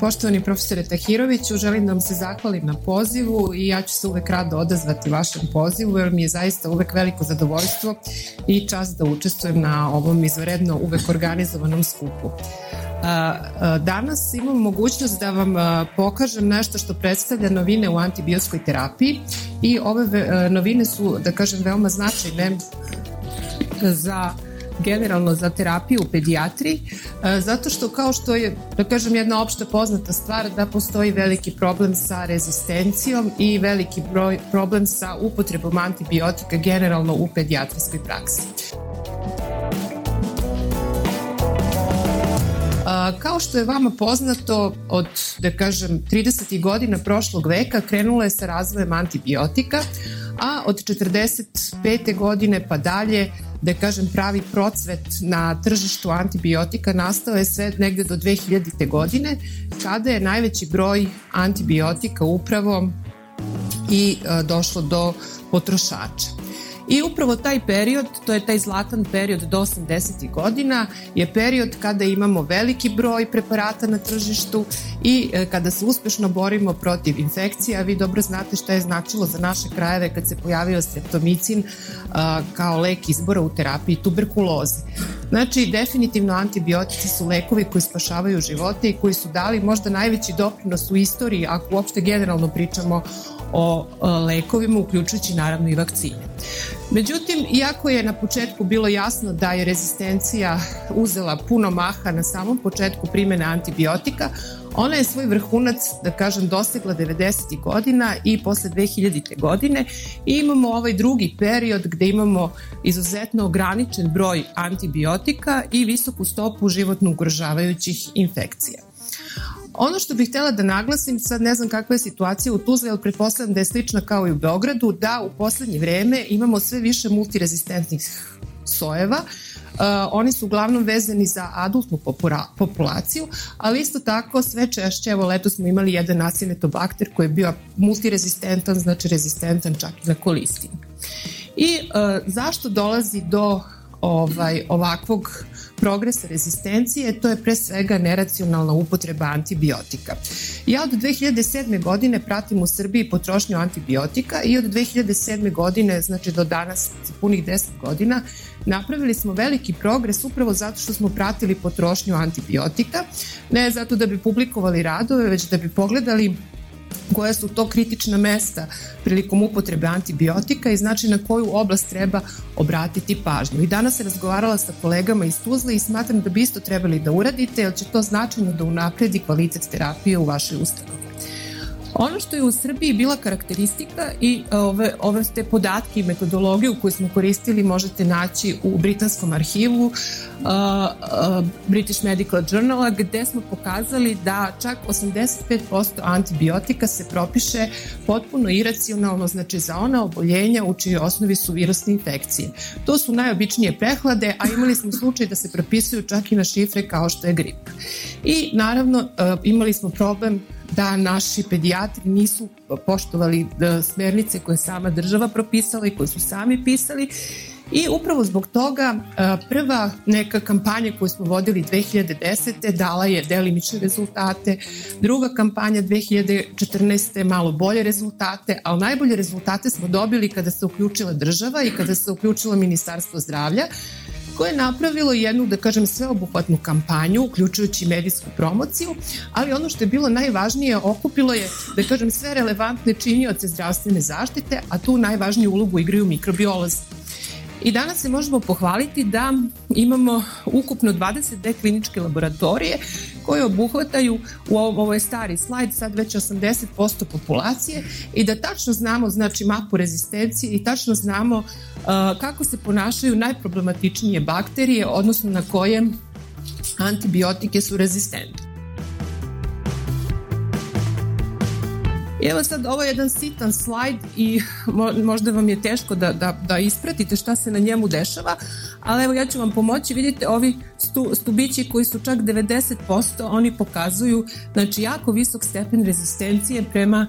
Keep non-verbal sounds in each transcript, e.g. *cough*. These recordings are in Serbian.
Poštovani profesore Tahiroviću, želim da vam se zahvalim na pozivu i ja ću se uvek rado odazvati vašem pozivu jer mi je zaista uvek veliko zadovoljstvo i čast da učestvujem na ovom izvredno uvek organizovanom skupu. Danas imam mogućnost da vam pokažem nešto što predstavlja novine u antibiotskoj terapiji i ove novine su, da kažem, veoma značajne za generalno za terapiju u pedijatriji, e, zato što kao što je, da kažem, jedna opšta poznata stvar da postoji veliki problem sa rezistencijom i veliki broj, problem sa upotrebom antibiotika generalno u pedijatrijskoj praksi. Kao što je vama poznato, od, da kažem, 30. godina prošlog veka krenula je sa razvojem antibiotika, a od 45. godine pa dalje da kažem pravi procvet na tržištu antibiotika nastao je sve negde do 2000. godine kada je najveći broj antibiotika upravo i e, došlo do potrošača. I upravo taj period, to je taj zlatan period do 80. godina, je period kada imamo veliki broj preparata na tržištu i e, kada se uspešno borimo protiv infekcija. Vi dobro znate šta je značilo za naše krajeve kad se pojavio streptomicin kao lek izbora u terapiji tuberkuloze. Znači, definitivno antibiotici su lekovi koji spašavaju živote i koji su dali možda najveći doprinos u istoriji, ako uopšte generalno pričamo o lekovima, uključujući naravno i vakcine. Međutim, iako je na početku bilo jasno da je rezistencija uzela puno maha na samom početku primene antibiotika, ona je svoj vrhunac, da kažem, dosegla 90. godina i posle 2000. godine i imamo ovaj drugi period gde imamo izuzetno ograničen broj antibiotika i visoku stopu životno ugrožavajućih infekcija. Ono što bih htela da naglasim, sad ne znam kakva je situacija u Tuzli, ali pretpostavljam da je slična kao i u Beogradu, da u poslednje vreme imamo sve više multirezistentnih sojeva, Uh, oni su uglavnom vezani za adultnu populaciju, ali isto tako sve češće, evo leto smo imali jedan nasinetobakter koji je bio multirezistentan, znači rezistentan čak i na kolistin. I uh, zašto dolazi do ovaj ovakvog progresa rezistencije, to je pre svega neracionalna upotreba antibiotika. Ja od 2007. godine pratim u Srbiji potrošnju antibiotika i od 2007. godine, znači do danas punih 10 godina, napravili smo veliki progres upravo zato što smo pratili potrošnju antibiotika, ne zato da bi publikovali radove, već da bi pogledali koja su to kritična mesta prilikom upotrebe antibiotika i znači na koju oblast treba obratiti pažnju. I danas se razgovarala sa kolegama iz Tuzla i smatram da bi isto trebali da uradite, jer će to značajno da unapredi kvalitet terapije u vašoj ustanovi. Ono što je u Srbiji bila karakteristika i ove, ove te podatke i metodologiju koju smo koristili možete naći u britanskom arhivu uh, uh, British Medical Journala gde smo pokazali da čak 85% antibiotika se propiše potpuno iracionalno, znači za ona oboljenja u čijoj osnovi su virusne infekcije. To su najobičnije prehlade, a imali smo slučaj da se propisuju čak i na šifre kao što je grip. I naravno uh, imali smo problem da naši pedijatri nisu poštovali e, smernice koje sama država propisala i koje su sami pisali I upravo zbog toga e, prva neka kampanja koju smo vodili 2010. dala je delimične rezultate, druga kampanja 2014. malo bolje rezultate, ali najbolje rezultate smo dobili kada se uključila država i kada se uključilo Ministarstvo zdravlja koje je napravilo jednu, da kažem, sveobuhvatnu kampanju, uključujući medijsku promociju, ali ono što je bilo najvažnije, okupilo je, da kažem, sve relevantne činioce zdravstvene zaštite, a tu najvažniju ulogu igraju mikrobiolozi. I danas se možemo pohvaliti da imamo ukupno 22 kliničke laboratorije koje obuhvataju, u ovo je stari slajd, sad već 80% populacije i da tačno znamo znači mapu rezistencije i tačno znamo kako se ponašaju najproblematičnije bakterije, odnosno na koje antibiotike su rezistentne. Evo sad, ovo je jedan sitan slajd i možda vam je teško da, da, da ispratite šta se na njemu dešava, ali evo ja ću vam pomoći, vidite ovi stu, stubići koji su čak 90%, oni pokazuju znači jako visok stepen rezistencije prema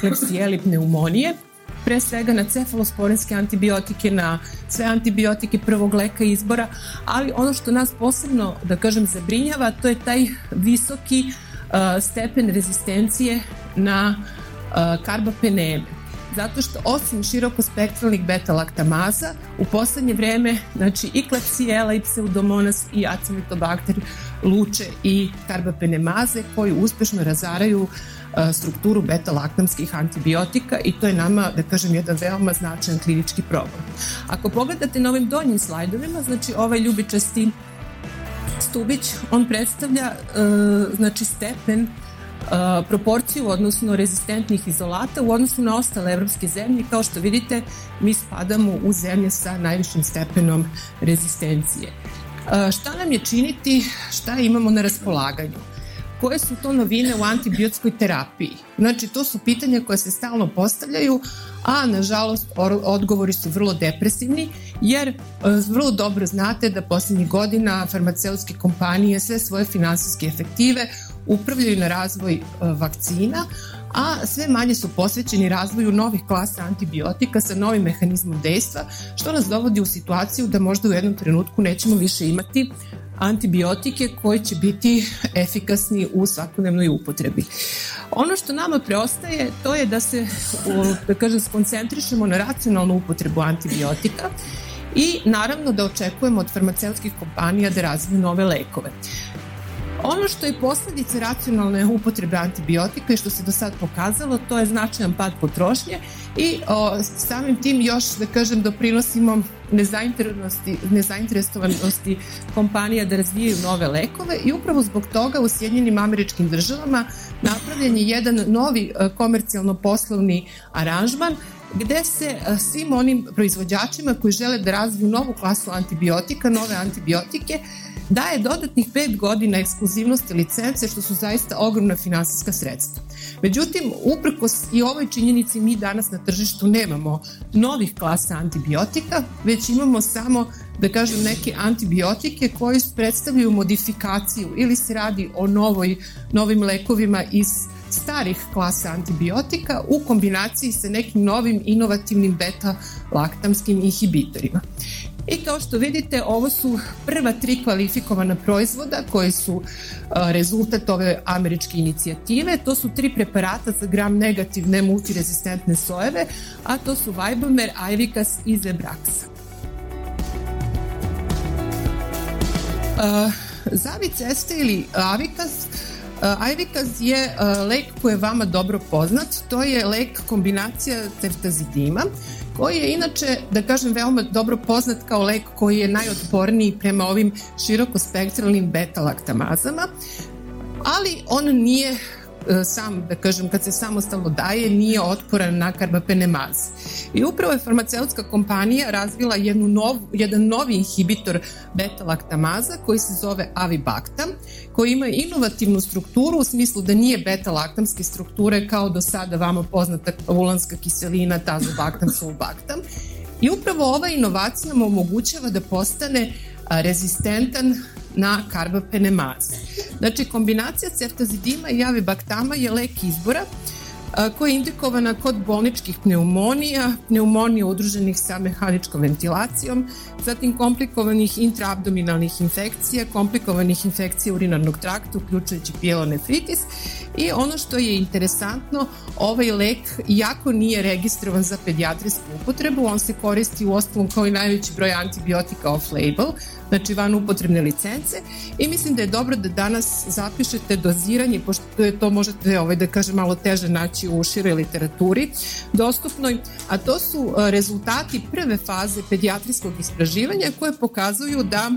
klepsijeli pneumonije pre svega na cefalosporinske antibiotike, na sve antibiotike prvog leka izbora, ali ono što nas posebno, da kažem, zabrinjava, to je taj visoki uh, stepen rezistencije na uh, karbapeneme. Zato što osim širokospektralnih beta-laktamaza u poslednje vreme znači i klepsijela i pseudomonas i acetobakter luče i karbapenemaze koji uspešno razaraju strukturu beta-laktamskih antibiotika i to je nama, da kažem, jedan veoma značajan klinički problem. Ako pogledate na ovim donjim slajdovima, znači ovaj ljubičasti stubić, on predstavlja znači stepen proporciju, odnosno rezistentnih izolata u odnosu na ostale evropske zemlje. Kao što vidite, mi spadamo u zemlje sa najvišim stepenom rezistencije. Šta nam je činiti, šta imamo na raspolaganju? Koje su to novine u antibiotskoj terapiji? Znači, to su pitanja koje se stalno postavljaju, a nažalost odgovori su vrlo depresivni, jer e, vrlo dobro znate da poslednjih godina farmaceutske kompanije sve svoje finansijske efektive upravljaju na razvoj e, vakcina, a sve manje su posvećeni razvoju novih klasa antibiotika sa novim mehanizmom dejstva, što nas dovodi u situaciju da možda u jednom trenutku nećemo više imati antibiotike koji će biti efikasni u svakodnevnoj upotrebi. Ono što nama preostaje to je da se da kažem, skoncentrišemo na racionalnu upotrebu antibiotika i naravno da očekujemo od farmaceutskih kompanija da razviju nove lekove. Ono što je posledice racionalne upotrebe antibiotika i što se do sad pokazalo, to je značajan pad potrošnje i o, samim tim još, da kažem, doprinosimo nezainteresovanosti, kompanija da razvijaju nove lekove i upravo zbog toga u Sjedinjenim američkim državama napravljen je jedan novi e, komercijalno-poslovni aranžman gde se e, svim onim proizvođačima koji žele da razviju novu klasu antibiotika, nove antibiotike, daje dodatnih 5 godina ekskluzivnosti licence, što su zaista ogromna finansijska sredstva. Međutim, uprkos i ovoj činjenici mi danas na tržištu nemamo novih klasa antibiotika, već imamo samo, da kažem, neke antibiotike koji predstavljaju modifikaciju ili se radi o novoj, novim lekovima iz starih klasa antibiotika u kombinaciji sa nekim novim inovativnim beta-laktamskim inhibitorima. I kao što vidite, ovo su prva tri kvalifikovana proizvoda koji su rezultat ove američke inicijative. To su tri preparata za gram negativne multirezistentne sojeve, a to su Vibomer, Ivicas i Zebraxa. Zavic este ili Avicas Ivicaz je lek koji je vama dobro poznat. To je lek kombinacija ceftazidima koji je inače, da kažem, veoma dobro poznat kao lek koji je najotporniji prema ovim širokospektralnim beta-laktamazama, ali on nije sam, da kažem, kad se samostalno daje, nije otporan na karbapenemaz. I upravo je farmaceutska kompanija razvila jednu nov, jedan novi inhibitor beta-laktamaza koji se zove Avibactam, koji ima inovativnu strukturu u smislu da nije beta-laktamske strukture kao do sada vama poznata ulanska kiselina, tazobaktam, *laughs* sulbaktam. I upravo ova inovacija mu omogućava da postane rezistentan na karbapenemaz. Znači, kombinacija ceftazidima i avibaktama je lek izbora koja je indikovana kod bolničkih pneumonija, pneumonija udruženih sa mehaničkom ventilacijom, zatim komplikovanih intraabdominalnih infekcija, komplikovanih infekcija urinarnog trakta, uključujući pielonefritis i ono što je interesantno, ovaj lek jako nije registrovan za pediatrijsku upotrebu, on se koristi u osnovu kao i najveći broj antibiotika off-label, znači van upotrebne licence. I mislim da je dobro da danas zapišete doziranje, pošto je to možete ovaj, da kažem malo teže naći u široj literaturi dostupnoj, a to su e, rezultati prve faze pediatrijskog istraživanja koje pokazuju da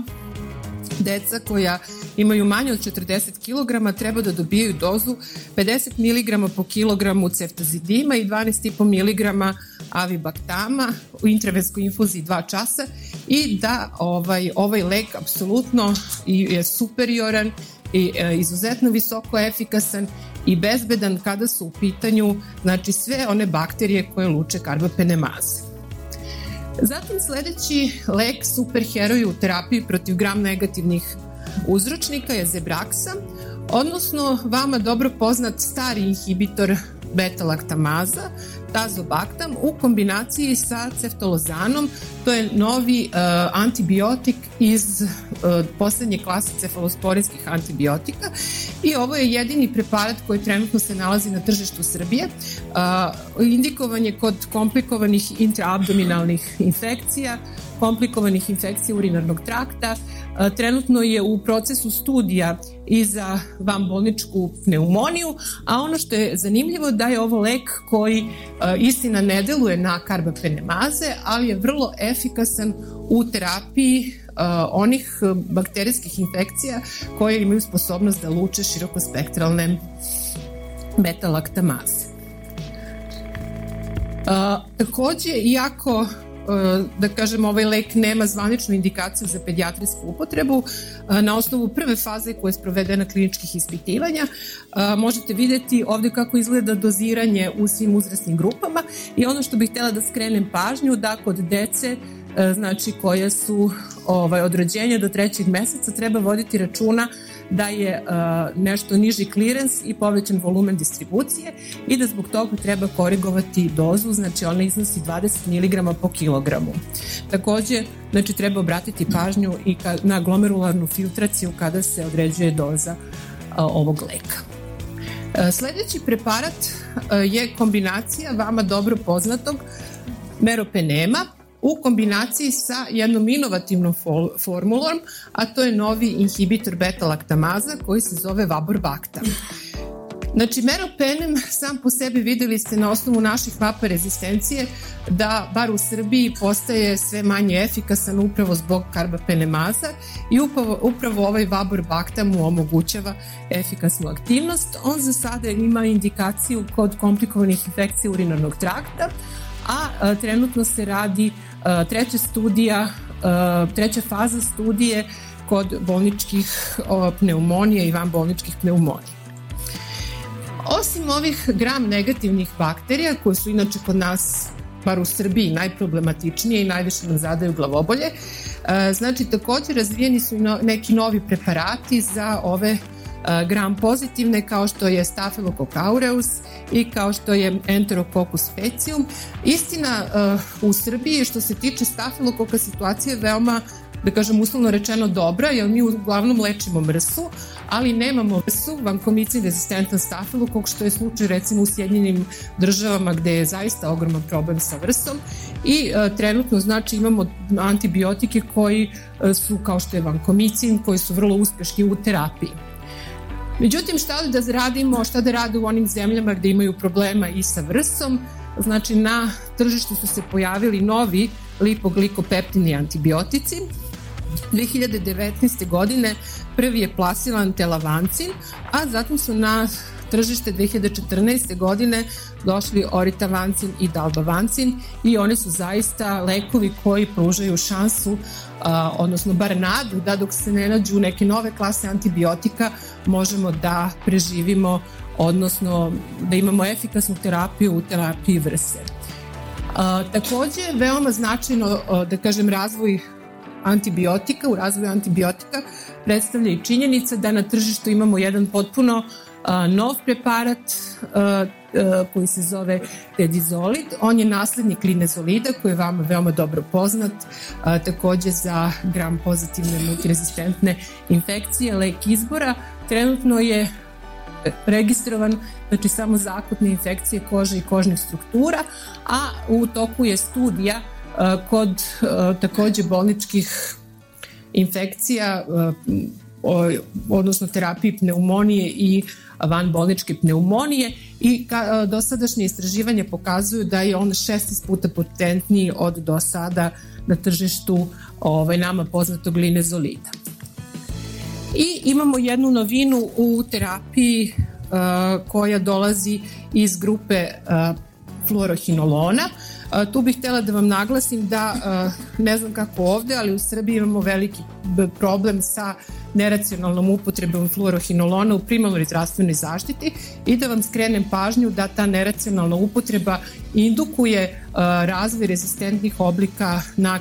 deca koja imaju manje od 40 kg treba da dobijaju dozu 50 mg po kilogramu ceftazidima i 12,5 mg avibaktama u intravenskoj infuziji 2 časa i da ovaj, ovaj lek apsolutno je superioran i e, izuzetno visoko efikasan i bezbedan kada su u pitanju znači sve one bakterije koje luče karbapenemaze. Zatim sledeći lek superheroj u terapiji protiv gram negativnih uzročnika je Zebraksa, odnosno vama dobro poznat stari inhibitor beta-laktamaza, tazobaktam u kombinaciji sa ceftolozanom, to je novi uh, antibiotik iz uh, poslednje klase cefalosporinskih antibiotika i ovo je jedini preparat koji trenutno se nalazi na tržištu Srbije. Uh, indikovan je kod komplikovanih intraabdominalnih infekcija, komplikovanih infekcija urinarnog trakta. Trenutno je u procesu studija i za vanbolničku pneumoniju, a ono što je zanimljivo da je ovo lek koji istina ne deluje na karbapenemaze, ali je vrlo efikasan u terapiji onih bakterijskih infekcija koje imaju sposobnost da luče širokospektralne beta-laktamaze. Uh, takođe, iako da kažem, ovaj lek nema zvaničnu indikaciju za pedijatrijsku upotrebu. E, na osnovu prve faze koja je sprovedena kliničkih ispitivanja e, možete videti ovde kako izgleda doziranje u svim uzrasnim grupama i ono što bih htela da skrenem pažnju da kod dece znači koje su ovaj, od rođenja do trećeg meseca treba voditi računa da je uh, nešto niži klirens i povećan volumen distribucije i da zbog toga treba korigovati dozu, znači ona iznosi 20 mg po kilogramu. Takođe, znači treba obratiti pažnju i ka, na glomerularnu filtraciju kada se određuje doza uh, ovog leka. Uh, sledeći preparat je kombinacija vama dobro poznatog meropenema u kombinaciji sa jednom inovativnom formulom, a to je novi inhibitor beta-laktamaza koji se zove Vaborbactam. Znači, meropenem sam po sebi videli ste na osnovu naših mapa rezistencije da, bar u Srbiji, postaje sve manje efikasan upravo zbog karbapenemaza i upravo, upravo ovaj Vabor Bakta mu omogućava efikasnu aktivnost. On za sada ima indikaciju kod komplikovanih infekcija urinarnog trakta, a, a trenutno se radi treća studija, a, treća faza studije kod bolničkih pneumonija i van bolničkih pneumonija. Osim ovih gram negativnih bakterija, koje su inače kod nas bar u Srbiji najproblematičnije i najviše nam zadaju glavobolje. Znači, takođe razvijeni su neki novi preparati za ove gram pozitivne kao što je Staphylococcus aureus i kao što je Enterococcus specium. Istina u Srbiji što se tiče Staphylococcus situacija je veoma da kažem uslovno rečeno dobra, jer mi uglavnom lečimo mrsu, ali nemamo mrsu, vankomicin rezistentan stafilokok, što je slučaj recimo u Sjedinjenim državama gde je zaista ogroman problem sa vrsom i e, trenutno znači imamo antibiotike koji e, su kao što je vankomicin, koji su vrlo uspešni u terapiji. Međutim, šta da radimo, šta da rade u onim zemljama gde imaju problema i sa vrsom, znači na tržištu su se pojavili novi lipoglikopeptini antibiotici. 2019. godine prvi je plasiran telavancin, a zatim su na tržište 2014. godine došli oritavancin i dalbavancin i oni su zaista lekovi koji pružaju šansu, a, odnosno bar nadu da dok se ne nađu neke nove klase antibiotika možemo da preživimo, odnosno da imamo efikasnu terapiju u terapiji vrse. A, takođe, veoma značajno, da kažem, razvoj antibiotika, u razvoju antibiotika predstavlja i činjenica da na tržištu imamo jedan potpuno nov preparat koji se zove Tedizolid. On je naslednik linezolida koji je vama veoma dobro poznat, takođe za gram pozitivne multirezistentne infekcije, lek izbora. Trenutno je registrovan, znači samo za akutne infekcije kože i kožnih struktura, a u toku je studija kod takođe bolničkih infekcija odnosno terapiji pneumonije i vanbolničke pneumonije i ka, dosadašnje istraživanje pokazuju da je on 16 puta potentniji od do sada na tržištu ovaj, nama poznatog linezolida. I imamo jednu novinu u terapiji uh, koja dolazi iz grupe uh, fluorohinolona. Tu bih htela da vam naglasim da, ne znam kako ovde, ali u Srbiji imamo veliki problem sa neracionalnom upotrebom fluorohinolona u primalnoj zdravstvenoj zaštiti i da vam skrenem pažnju da ta neracionalna upotreba indukuje razvoj rezistentnih oblika na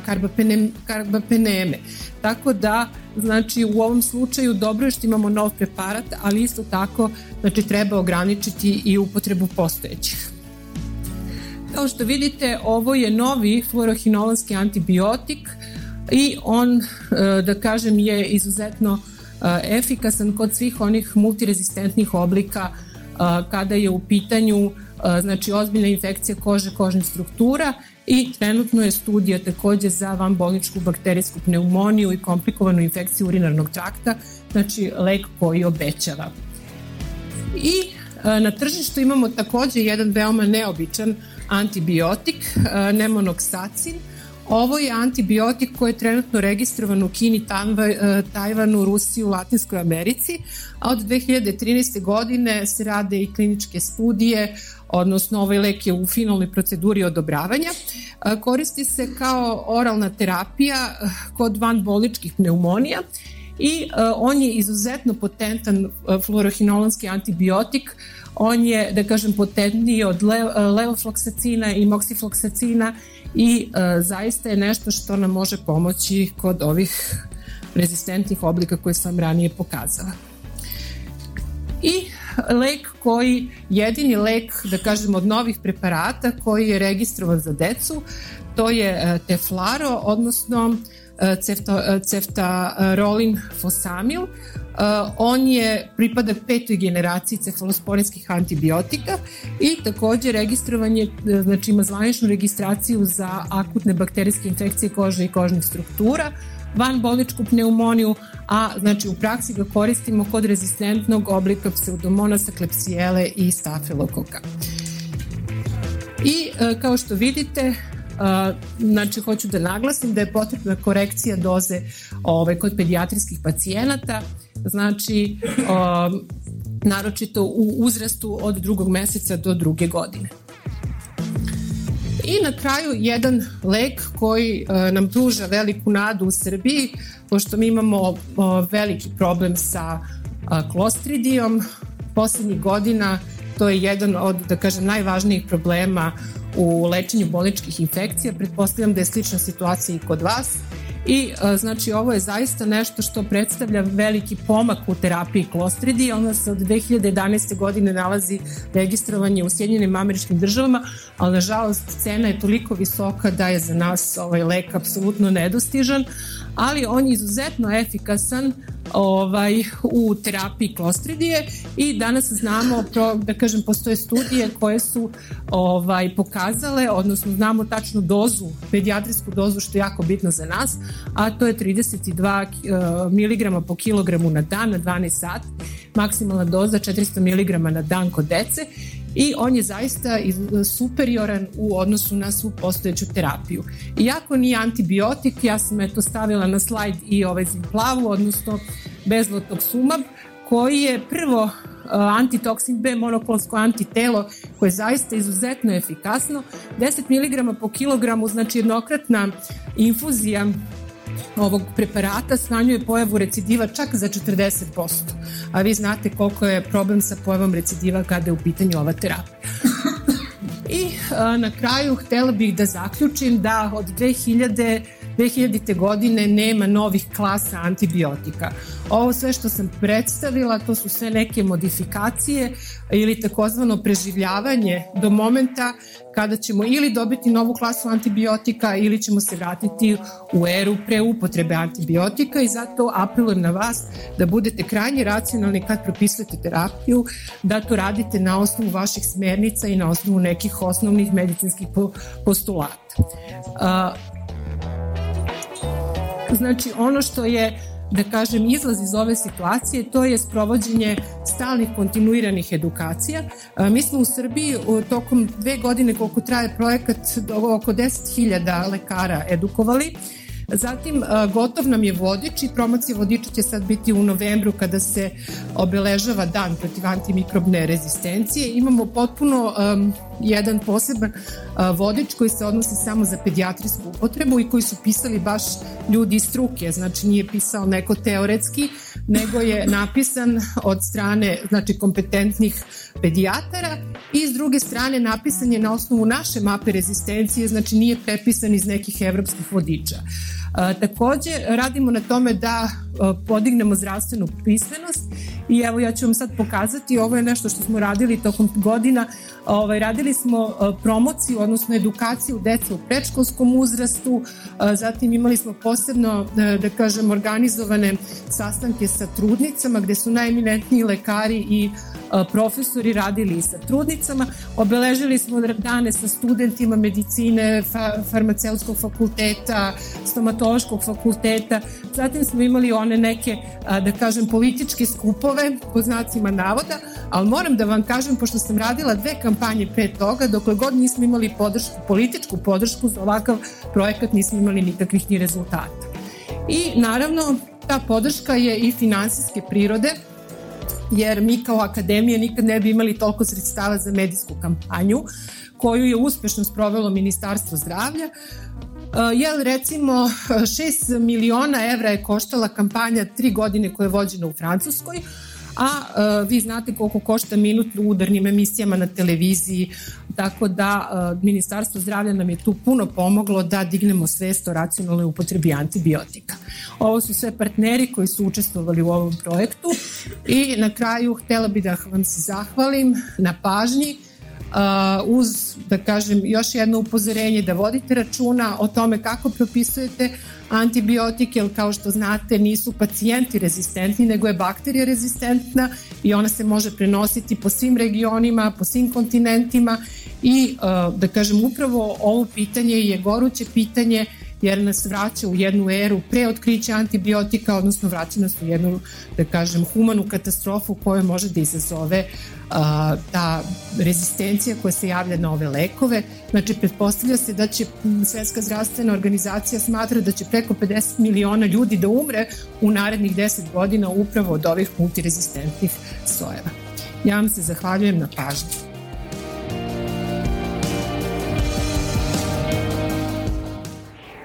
karbapeneme. Tako da, znači, u ovom slučaju dobro je što imamo nov preparat, ali isto tako, znači, treba ograničiti i upotrebu postojećih. Kao što vidite, ovo je novi fluorohinolonski antibiotik i on, e, da kažem, je izuzetno e, efikasan kod svih onih multirezistentnih oblika e, kada je u pitanju znači ozbiljna infekcija kože, kožnih struktura i trenutno je studija takođe za vanbolničku bakterijsku pneumoniju i komplikovanu infekciju urinarnog trakta, znači lek koji obećava. I na tržištu imamo takođe jedan veoma neobičan antibiotik, nemonoksacin. Ovo je antibiotik koji je trenutno registrovan u Kini, Tajvanu, Rusiji, u Latinskoj Americi, a od 2013. godine se rade i kliničke studije, odnosno ovaj lek je u finalnoj proceduri odobravanja. Koristi se kao oralna terapija kod vanboličkih pneumonija i on je izuzetno potentan fluorohinolonski antibiotik on je, da kažem, potentniji od le, levofloksacina i moksifloksacina i e, zaista je nešto što nam može pomoći kod ovih rezistentnih oblika koje sam ranije pokazala. I lek koji, jedini lek, da kažem, od novih preparata koji je registrovan za decu, to je e, Teflaro, odnosno e, cefta, ceftarolin fosamil. Uh, on je pripada petoj generaciji cefalosporinskih antibiotika i takođe registrovan je, znači ima zvaničnu registraciju za akutne bakterijske infekcije kože i kožnih struktura, van boličku pneumoniju, a znači u praksi ga koristimo kod rezistentnog oblika pseudomonasa, klepsijele i stafilokoka. I uh, kao što vidite, Uh, znači, hoću da naglasim da je potrebna korekcija doze ovaj, kod pedijatrijskih pacijenata, znači, um, naročito u uzrastu od drugog meseca do druge godine. I na kraju jedan lek koji uh, nam pruža veliku nadu u Srbiji, pošto mi imamo veliki problem sa uh, klostridijom. Poslednjih godina to je jedan od, da kažem, najvažnijih problema u lečenju bolničkih infekcija. Pretpostavljam da je slična situacija i kod vas. I e, znači ovo je zaista nešto što predstavlja veliki pomak u terapiji klostridi. Ona se od 2011. godine nalazi registrovanje u Sjedinjenim američkim državama, ali nažalost cena je toliko visoka da je za nas ovaj lek apsolutno nedostižan, ali on je izuzetno efikasan ovaj, u terapiji klostridije i danas znamo, pro, da kažem, postoje studije koje su ovaj, pokazale, odnosno znamo tačnu dozu, pedijatrijsku dozu, što je jako bitno za nas, a to je 32 mg po kilogramu na dan na 12 sati, maksimalna doza 400 mg na dan kod dece i on je zaista superioran u odnosu na svu postojeću terapiju. Iako nije antibiotik, ja sam eto stavila na slajd i ovaj zimplavu, odnosno bezlotoksumab, koji je prvo uh, antitoksin B monoklonsko antitelo koje je zaista izuzetno efikasno. 10 mg po kilogramu, znači jednokratna infuzija ovog preparata smanjuje pojavu recidiva čak za 40%. A vi znate koliko je problem sa pojavom recidiva kada je u pitanju ova terapija. I a, na kraju htela bih da zaključim da od 2000 2000. godine nema novih klasa antibiotika. Ovo sve što sam predstavila, to su sve neke modifikacije ili takozvano preživljavanje do momenta kada ćemo ili dobiti novu klasu antibiotika ili ćemo se vratiti u eru pre upotrebe antibiotika i zato apelujem na vas da budete krajnje racionalni kad propisujete terapiju, da to radite na osnovu vaših smernica i na osnovu nekih osnovnih medicinskih postulata. Znači, ono što je da kažem, izlaz iz ove situacije, to je sprovođenje stalnih kontinuiranih edukacija. Mi smo u Srbiji tokom dve godine koliko traje projekat oko 10.000 lekara edukovali Zatim, gotov nam je vodič i promocija vodiča će sad biti u novembru kada se obeležava dan protiv antimikrobne rezistencije. Imamo potpuno um, jedan poseban uh, vodič koji se odnosi samo za pedijatrijsku upotrebu i koji su pisali baš ljudi iz struke, znači nije pisao neko teoretski, nego je napisan od strane znači kompetentnih pedijatara i s druge strane napisan je na osnovu naše mape rezistencije, znači nije prepisan iz nekih evropskih vodiča. Takođe, radimo na tome da podignemo zdravstvenu pismenost i evo ja ću vam sad pokazati, ovo je nešto što smo radili tokom godina, ovaj, radili smo promociju, odnosno edukaciju dece u predškolskom uzrastu, zatim imali smo posebno, da kažem, organizovane sastanke sa trudnicama gde su najeminentniji lekari i profesori radili sa trudnicama. Obeležili smo dane sa studentima medicine, fa farmaceutskog fakulteta, stomatološkog fakulteta. Zatim smo imali one neke, da kažem, političke skupove, po znacima navoda, ali moram da vam kažem, pošto sam radila dve kampanje pre toga, dokle god nismo imali podršku, političku podršku za ovakav projekat, nismo imali nikakvih ni rezultata. I naravno, ta podrška je i finansijske prirode, jer mi kao akademija nikad ne bi imali toliko sredstava za medijsku kampanju koju je uspešno sprovelo Ministarstvo zdravlja. Uh, jel recimo 6 miliona evra je koštala kampanja tri godine koja je vođena u Francuskoj, a uh, vi znate koliko košta minut u udarnim emisijama na televiziji, tako da uh, Ministarstvo zdravlja nam je tu puno pomoglo da dignemo svest o racionalnoj upotrebi antibiotika. Ovo su sve partneri koji su učestvovali u ovom projektu i na kraju htela bi da vam se zahvalim na pažnji uh, uz, da kažem, još jedno upozorenje da vodite računa o tome kako propisujete antibiotike, jer kao što znate nisu pacijenti rezistentni, nego je bakterija rezistentna i ona se može prenositi po svim regionima, po svim kontinentima i uh, da kažem upravo ovo pitanje je goruće pitanje jer nas vraća u jednu eru pre otkrića antibiotika, odnosno vraća nas u jednu, da kažem, humanu katastrofu koja može da izazove a, ta rezistencija koja se javlja na ove lekove. Znači, pretpostavlja se da će Svetska zdravstvena organizacija smatra da će preko 50 miliona ljudi da umre u narednih 10 godina upravo od ovih multirezistentnih sojeva. Ja vam se zahvaljujem na pažnju.